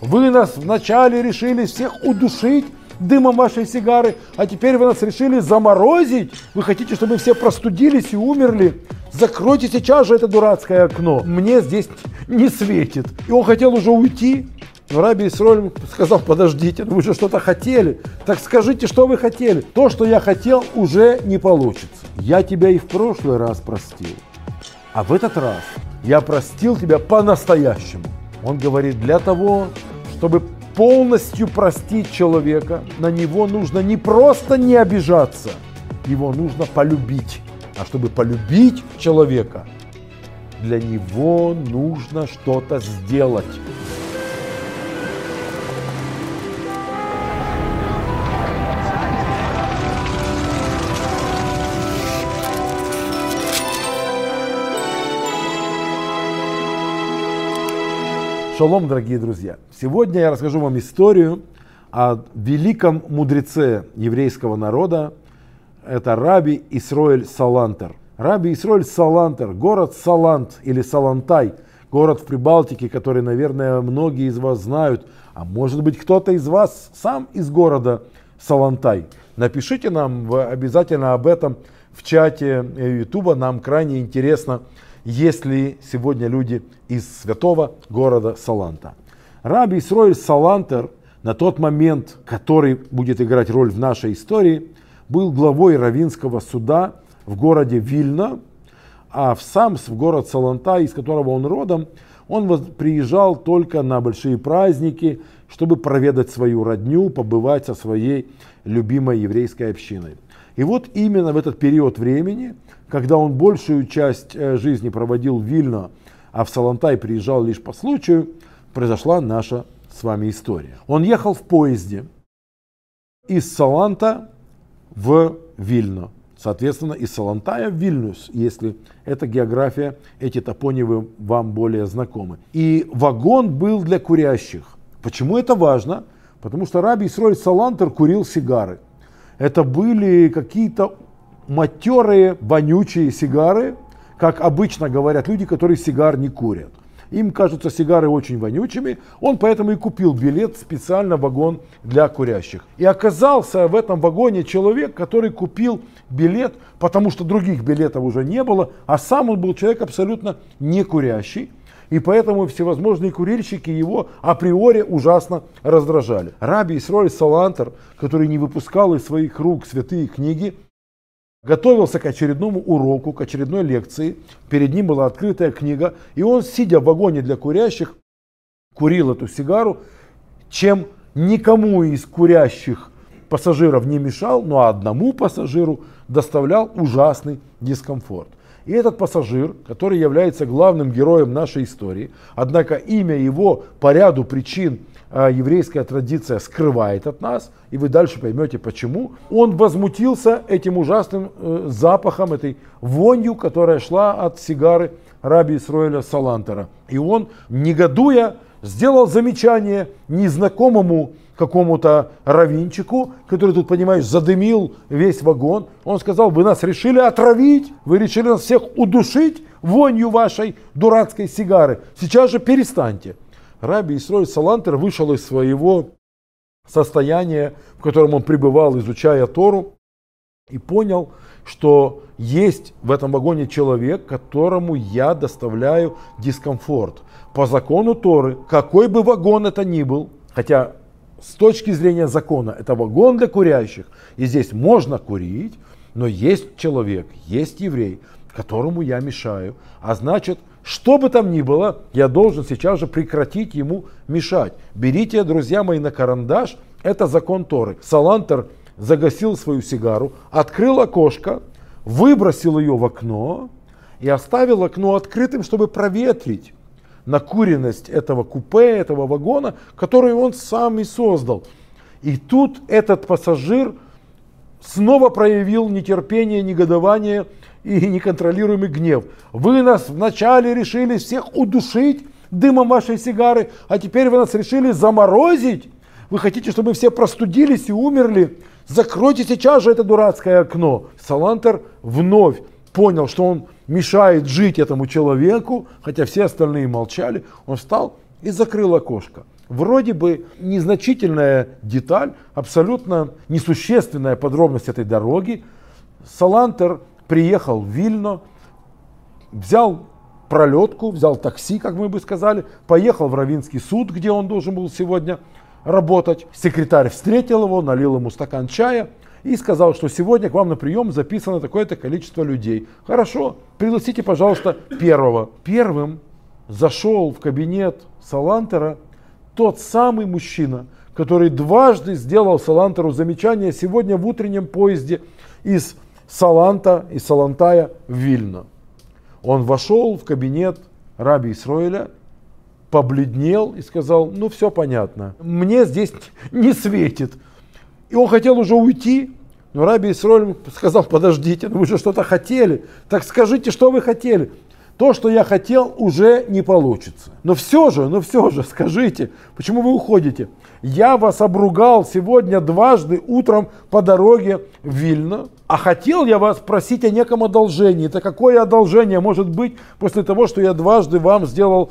Вы нас вначале решили всех удушить дымом вашей сигары, а теперь вы нас решили заморозить? Вы хотите, чтобы все простудились и умерли? Закройте сейчас же это дурацкое окно. Мне здесь не светит. И он хотел уже уйти. Но Раби Исроль сказал, подождите, ну вы же что-то хотели. Так скажите, что вы хотели. То, что я хотел, уже не получится. Я тебя и в прошлый раз простил. А в этот раз я простил тебя по-настоящему. Он говорит, для того, чтобы полностью простить человека, на него нужно не просто не обижаться, его нужно полюбить. А чтобы полюбить человека, для него нужно что-то сделать. Шалом, дорогие друзья! Сегодня я расскажу вам историю о великом мудреце еврейского народа. Это Раби Исроэль Салантер. Раби Исроэль Салантер, город Салант или Салантай, город в Прибалтике, который, наверное, многие из вас знают, а может быть кто-то из вас сам из города Салантай. Напишите нам обязательно об этом в чате Ютуба, нам крайне интересно, есть ли сегодня люди из святого города Саланта. Раби Исроиль Салантер на тот момент, который будет играть роль в нашей истории, был главой Равинского суда в городе Вильна, а в Самс, в город Саланта, из которого он родом, он приезжал только на большие праздники, чтобы проведать свою родню, побывать со своей любимой еврейской общиной. И вот именно в этот период времени, когда он большую часть э, жизни проводил в Вильно, а в Салантай приезжал лишь по случаю, произошла наша с вами история. Он ехал в поезде из Саланта в Вильно. Соответственно, из Салантая в Вильнюс, если эта география, эти топонимы вам более знакомы. И вагон был для курящих. Почему это важно? Потому что Раби Исроль Салантер курил сигары – это были какие-то матерые, вонючие сигары, как обычно говорят люди, которые сигар не курят. Им кажутся сигары очень вонючими, он поэтому и купил билет специально в вагон для курящих. И оказался в этом вагоне человек, который купил билет, потому что других билетов уже не было, а сам он был человек абсолютно не курящий и поэтому всевозможные курильщики его априори ужасно раздражали. Раби Исроль Салантер, который не выпускал из своих рук святые книги, готовился к очередному уроку, к очередной лекции. Перед ним была открытая книга, и он, сидя в вагоне для курящих, курил эту сигару, чем никому из курящих пассажиров не мешал, но одному пассажиру доставлял ужасный дискомфорт. И этот пассажир, который является главным героем нашей истории, однако имя его по ряду причин а, еврейская традиция скрывает от нас, и вы дальше поймете почему, он возмутился этим ужасным э, запахом, этой вонью, которая шла от сигары раби Исроэля Салантера. И он, негодуя, сделал замечание незнакомому какому-то равинчику, который тут, понимаешь, задымил весь вагон. Он сказал, вы нас решили отравить, вы решили нас всех удушить вонью вашей дурацкой сигары. Сейчас же перестаньте. Раби Исрой Салантер вышел из своего состояния, в котором он пребывал, изучая Тору, и понял, что есть в этом вагоне человек, которому я доставляю дискомфорт. По закону Торы, какой бы вагон это ни был, хотя с точки зрения закона это вагон для курящих, и здесь можно курить, но есть человек, есть еврей, которому я мешаю, а значит, что бы там ни было, я должен сейчас же прекратить ему мешать. Берите, друзья мои, на карандаш, это закон Торы. Салантер загасил свою сигару, открыл окошко, выбросил ее в окно и оставил окно открытым, чтобы проветрить накуренность этого купе, этого вагона, который он сам и создал. И тут этот пассажир снова проявил нетерпение, негодование и неконтролируемый гнев. Вы нас вначале решили всех удушить дымом вашей сигары, а теперь вы нас решили заморозить? Вы хотите, чтобы все простудились и умерли? Закройте сейчас же это дурацкое окно. Салантер вновь понял, что он мешает жить этому человеку, хотя все остальные молчали, он встал и закрыл окошко. Вроде бы незначительная деталь, абсолютно несущественная подробность этой дороги. Салантер приехал в Вильно, взял пролетку, взял такси, как мы бы сказали, поехал в Равинский суд, где он должен был сегодня работать. Секретарь встретил его, налил ему стакан чая и сказал, что сегодня к вам на прием записано такое-то количество людей. Хорошо, пригласите, пожалуйста, первого. Первым зашел в кабинет Салантера тот самый мужчина, который дважды сделал Салантеру замечание сегодня в утреннем поезде из Саланта, из Салантая в Вильно. Он вошел в кабинет раби Исроиля, побледнел и сказал, ну все понятно, мне здесь не светит. И он хотел уже уйти, но раби Исроиль сказал, подождите, ну вы же что-то хотели, так скажите, что вы хотели. То, что я хотел, уже не получится. Но все же, но все же, скажите, почему вы уходите? Я вас обругал сегодня дважды утром по дороге в Вильно, а хотел я вас просить о неком одолжении. Это какое одолжение может быть после того, что я дважды вам сделал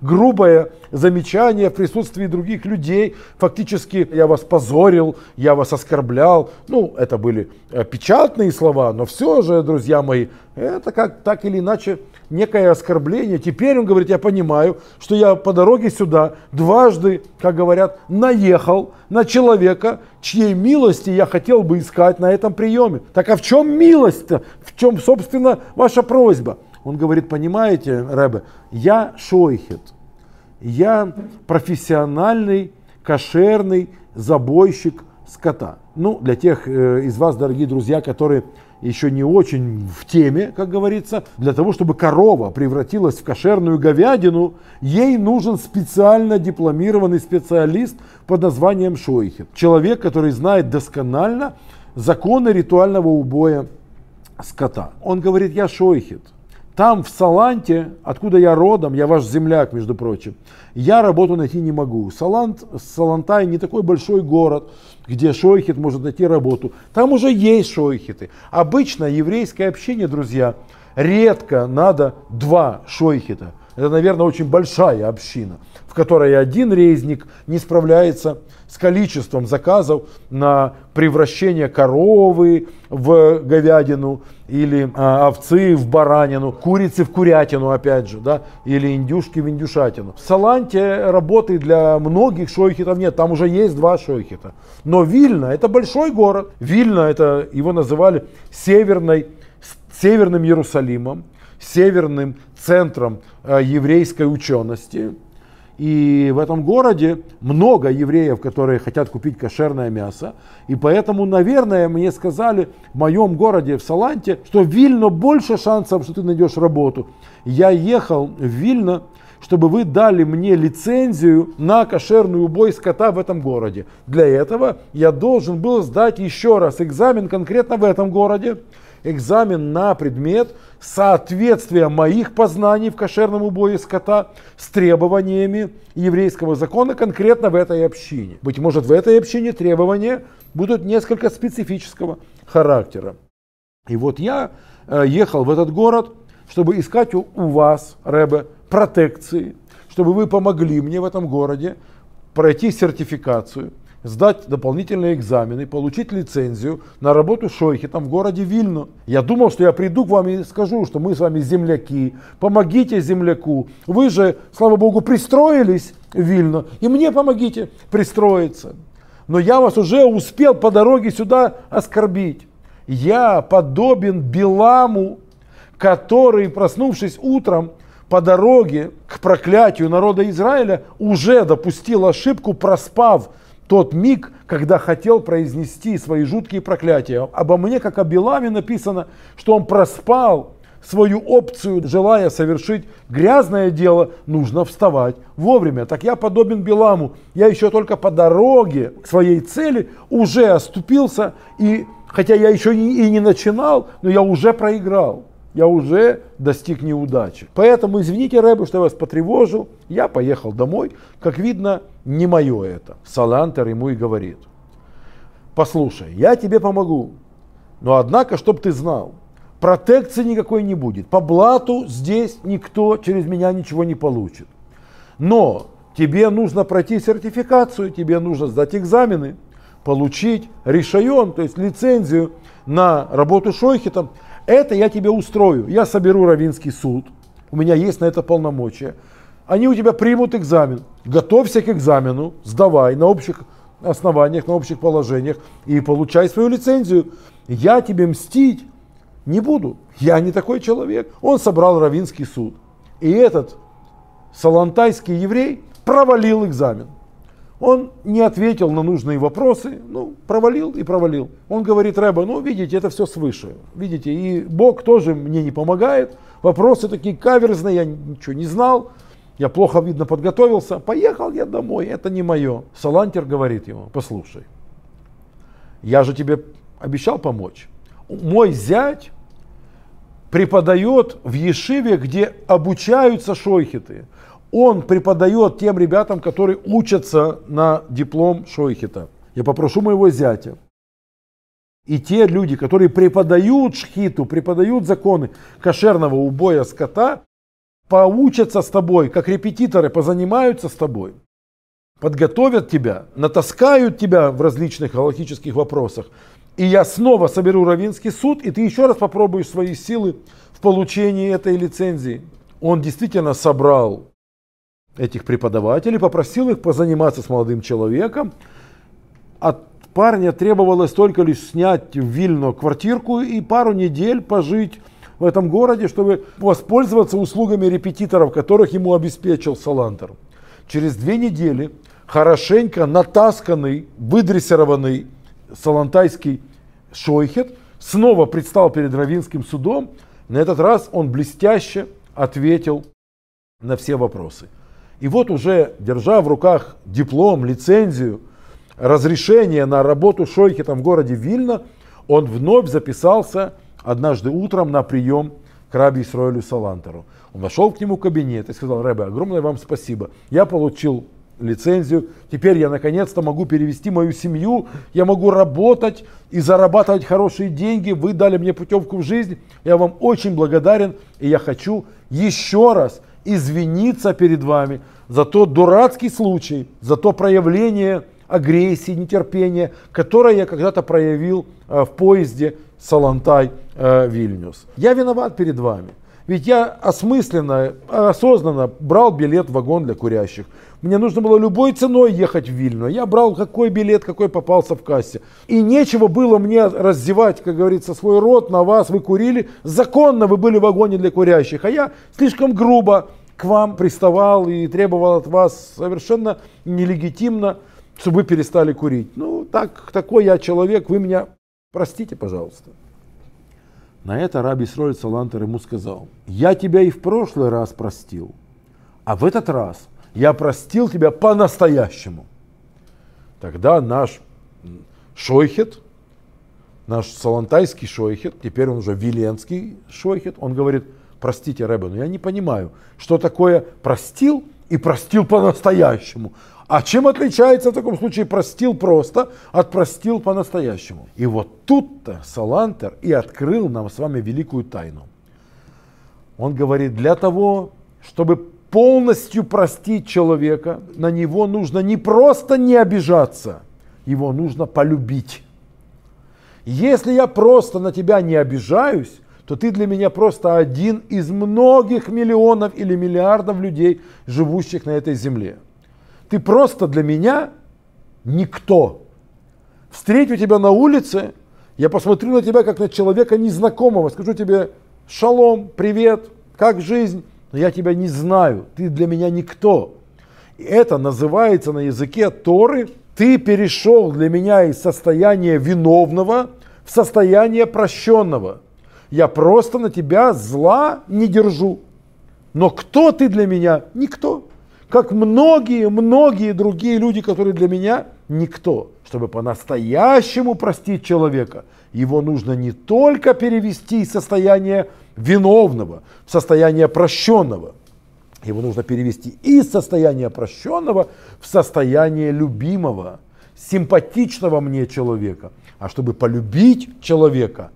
грубое замечание в присутствии других людей. Фактически я вас позорил, я вас оскорблял. Ну, это были э, печатные слова, но все же, друзья мои, это как так или иначе некое оскорбление. Теперь он говорит, я понимаю, что я по дороге сюда дважды, как говорят, наехал на человека, чьей милости я хотел бы искать на этом приеме. Так а в чем милость-то? В чем, собственно, ваша просьба? Он говорит, понимаете, Рэбе, я шойхет, я профессиональный кошерный забойщик скота. Ну, для тех э, из вас, дорогие друзья, которые еще не очень в теме, как говорится, для того, чтобы корова превратилась в кошерную говядину, ей нужен специально дипломированный специалист под названием шойхет. Человек, который знает досконально законы ритуального убоя скота. Он говорит, я шойхет. Там, в Саланте, откуда я родом, я ваш земляк, между прочим, я работу найти не могу. Салант, Салантай не такой большой город, где шойхет может найти работу. Там уже есть шойхеты. Обычно еврейское общение, друзья, редко надо два шойхета. Это, наверное, очень большая община, в которой один резник не справляется с количеством заказов на превращение коровы в говядину или а, овцы в баранину, курицы в курятину, опять же, да, или индюшки в индюшатину. В Саланте работы для многих шойхетов нет, там уже есть два шойхета. Но Вильна это большой город. Вильна это его называли северной, северным Иерусалимом, северным центром э, еврейской учености. И в этом городе много евреев, которые хотят купить кошерное мясо. И поэтому, наверное, мне сказали в моем городе, в Саланте, что в Вильно больше шансов, что ты найдешь работу. Я ехал в Вильно, чтобы вы дали мне лицензию на кошерный убой скота в этом городе. Для этого я должен был сдать еще раз экзамен конкретно в этом городе экзамен на предмет соответствия моих познаний в кошерном убое скота с требованиями еврейского закона конкретно в этой общине. Быть может, в этой общине требования будут несколько специфического характера. И вот я э, ехал в этот город, чтобы искать у, вас, Рэбе, протекции, чтобы вы помогли мне в этом городе пройти сертификацию – сдать дополнительные экзамены, получить лицензию на работу шойхи там в городе Вильно. Я думал, что я приду к вам и скажу, что мы с вами земляки, помогите земляку. Вы же, слава богу, пристроились в Вильно, и мне помогите пристроиться. Но я вас уже успел по дороге сюда оскорбить. Я подобен Биламу, который, проснувшись утром, по дороге к проклятию народа Израиля уже допустил ошибку, проспав тот миг, когда хотел произнести свои жуткие проклятия. Обо мне, как о Беламе, написано, что он проспал свою опцию, желая совершить грязное дело, нужно вставать вовремя. Так я подобен Беламу. Я еще только по дороге к своей цели уже оступился, и хотя я еще и не начинал, но я уже проиграл я уже достиг неудачи. Поэтому извините, Рэбе, что я вас потревожил. Я поехал домой. Как видно, не мое это. Салантер ему и говорит. Послушай, я тебе помогу. Но однако, чтобы ты знал, протекции никакой не будет. По блату здесь никто через меня ничего не получит. Но тебе нужно пройти сертификацию, тебе нужно сдать экзамены, получить решайон, то есть лицензию на работу шойхетом. Это я тебе устрою. Я соберу Равинский суд. У меня есть на это полномочия. Они у тебя примут экзамен. Готовься к экзамену, сдавай на общих основаниях, на общих положениях и получай свою лицензию. Я тебе мстить не буду. Я не такой человек. Он собрал Равинский суд. И этот салантайский еврей провалил экзамен. Он не ответил на нужные вопросы, ну, провалил и провалил. Он говорит, Рэба, ну, видите, это все свыше. Видите, и Бог тоже мне не помогает. Вопросы такие каверзные, я ничего не знал. Я плохо, видно, подготовился. Поехал я домой, это не мое. Салантер говорит ему, послушай, я же тебе обещал помочь. Мой зять преподает в Ешиве, где обучаются шойхиты он преподает тем ребятам, которые учатся на диплом Шойхета. Я попрошу моего зятя. И те люди, которые преподают шхиту, преподают законы кошерного убоя скота, поучатся с тобой, как репетиторы, позанимаются с тобой, подготовят тебя, натаскают тебя в различных галактических вопросах. И я снова соберу Равинский суд, и ты еще раз попробуешь свои силы в получении этой лицензии. Он действительно собрал этих преподавателей, попросил их позаниматься с молодым человеком. От парня требовалось только лишь снять в Вильно квартирку и пару недель пожить в этом городе, чтобы воспользоваться услугами репетиторов, которых ему обеспечил Салантер. Через две недели хорошенько натасканный, выдрессированный салантайский шойхет снова предстал перед Равинским судом. На этот раз он блестяще ответил на все вопросы. И вот уже, держа в руках диплом, лицензию, разрешение на работу шойхи там в городе Вильна, он вновь записался однажды утром на прием к раби Исроилю Салантеру. Он вошел к нему в кабинет и сказал, Рэбе, огромное вам спасибо. Я получил лицензию, теперь я наконец-то могу перевести мою семью, я могу работать и зарабатывать хорошие деньги, вы дали мне путевку в жизнь, я вам очень благодарен, и я хочу еще раз извиниться перед вами за тот дурацкий случай, за то проявление агрессии, нетерпения, которое я когда-то проявил э, в поезде Салантай-Вильнюс. Э, я виноват перед вами. Ведь я осмысленно, осознанно брал билет в вагон для курящих. Мне нужно было любой ценой ехать в Вильну. Я брал какой билет, какой попался в кассе. И нечего было мне раздевать, как говорится, свой рот на вас. Вы курили. Законно вы были в вагоне для курящих. А я слишком грубо к вам приставал и требовал от вас совершенно нелегитимно, чтобы вы перестали курить. Ну, так, такой я человек, вы меня простите, пожалуйста. На это раби Сроль Салантер ему сказал, я тебя и в прошлый раз простил, а в этот раз я простил тебя по-настоящему. Тогда наш шойхет, наш салантайский шойхет, теперь он уже виленский шойхет, он говорит, простите, Рэбе, но я не понимаю, что такое простил и простил по-настоящему. А чем отличается в таком случае простил просто от простил по-настоящему? И вот тут-то Салантер и открыл нам с вами великую тайну. Он говорит, для того, чтобы полностью простить человека, на него нужно не просто не обижаться, его нужно полюбить. Если я просто на тебя не обижаюсь, то ты для меня просто один из многих миллионов или миллиардов людей, живущих на этой земле. Ты просто для меня никто. Встречу тебя на улице, я посмотрю на тебя как на человека незнакомого, скажу тебе шалом, привет, как жизнь, но я тебя не знаю, ты для меня никто. И это называется на языке Торы, ты перешел для меня из состояния виновного в состояние прощенного. Я просто на тебя зла не держу. Но кто ты для меня? Никто как многие-многие другие люди, которые для меня никто. Чтобы по-настоящему простить человека, его нужно не только перевести из состояния виновного в состояние прощенного, его нужно перевести из состояния прощенного в состояние любимого, симпатичного мне человека. А чтобы полюбить человека,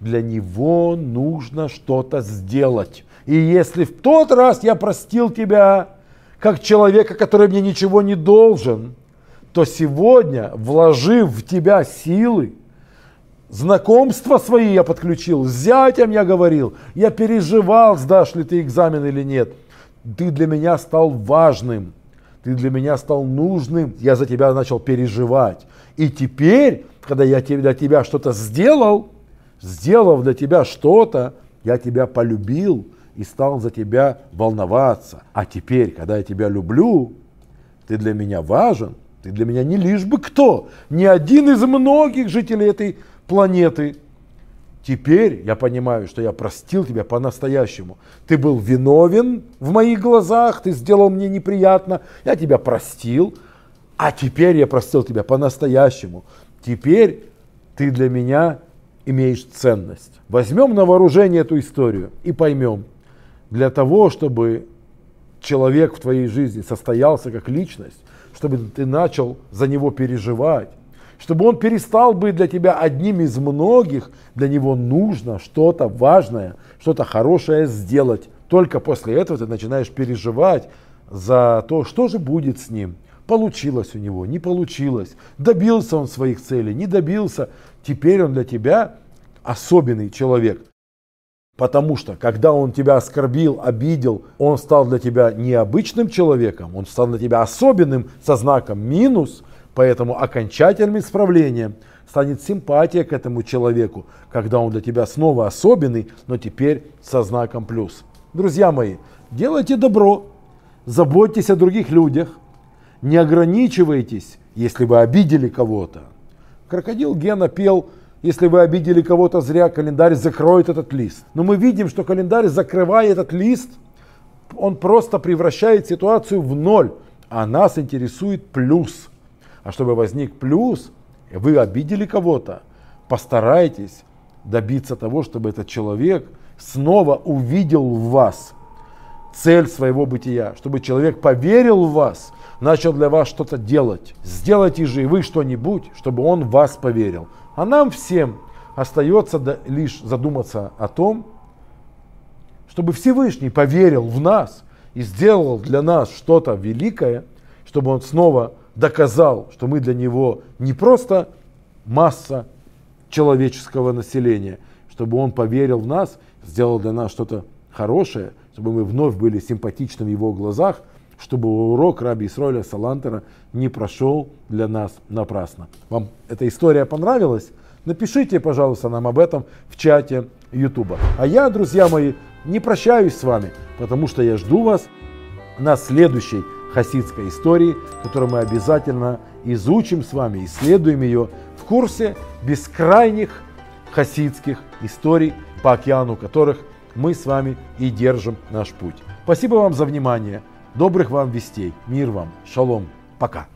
для него нужно что-то сделать. И если в тот раз я простил тебя, как человека, который мне ничего не должен, то сегодня, вложив в тебя силы, знакомства свои я подключил, с зятем я говорил, я переживал, сдашь ли ты экзамен или нет. Ты для меня стал важным, ты для меня стал нужным, я за тебя начал переживать. И теперь, когда я для тебя что-то сделал, сделав для тебя что-то, я тебя полюбил и стал за тебя волноваться. А теперь, когда я тебя люблю, ты для меня важен, ты для меня не лишь бы кто, не один из многих жителей этой планеты. Теперь я понимаю, что я простил тебя по-настоящему. Ты был виновен в моих глазах, ты сделал мне неприятно, я тебя простил, а теперь я простил тебя по-настоящему. Теперь ты для меня имеешь ценность. Возьмем на вооружение эту историю и поймем, для того, чтобы человек в твоей жизни состоялся как личность, чтобы ты начал за него переживать, чтобы он перестал быть для тебя одним из многих, для него нужно что-то важное, что-то хорошее сделать. Только после этого ты начинаешь переживать за то, что же будет с ним. Получилось у него, не получилось. Добился он своих целей, не добился. Теперь он для тебя особенный человек. Потому что, когда он тебя оскорбил, обидел, он стал для тебя необычным человеком, он стал для тебя особенным со знаком минус, поэтому окончательным исправлением станет симпатия к этому человеку, когда он для тебя снова особенный, но теперь со знаком плюс. Друзья мои, делайте добро, заботьтесь о других людях, не ограничивайтесь, если вы обидели кого-то. Крокодил Гена пел если вы обидели кого-то зря, календарь закроет этот лист. Но мы видим, что календарь, закрывая этот лист, он просто превращает ситуацию в ноль. А нас интересует плюс. А чтобы возник плюс, вы обидели кого-то, постарайтесь добиться того, чтобы этот человек снова увидел в вас цель своего бытия, чтобы человек поверил в вас, начал для вас что-то делать. Сделайте же и вы что-нибудь, чтобы он в вас поверил. А нам всем остается лишь задуматься о том, чтобы Всевышний поверил в нас и сделал для нас что-то великое, чтобы он снова доказал, что мы для него не просто масса человеческого населения, чтобы он поверил в нас, сделал для нас что-то хорошее, чтобы мы вновь были симпатичны в его глазах, чтобы урок раби Исроиля Салантера не прошел для нас напрасно. Вам эта история понравилась? Напишите, пожалуйста, нам об этом в чате Ютуба. А я, друзья мои, не прощаюсь с вами, потому что я жду вас на следующей хасидской истории, которую мы обязательно изучим с вами, исследуем ее в курсе бескрайних хасидских историй, по океану которых мы с вами и держим наш путь. Спасибо вам за внимание. Добрых вам вестей. Мир вам. Шалом. Пока.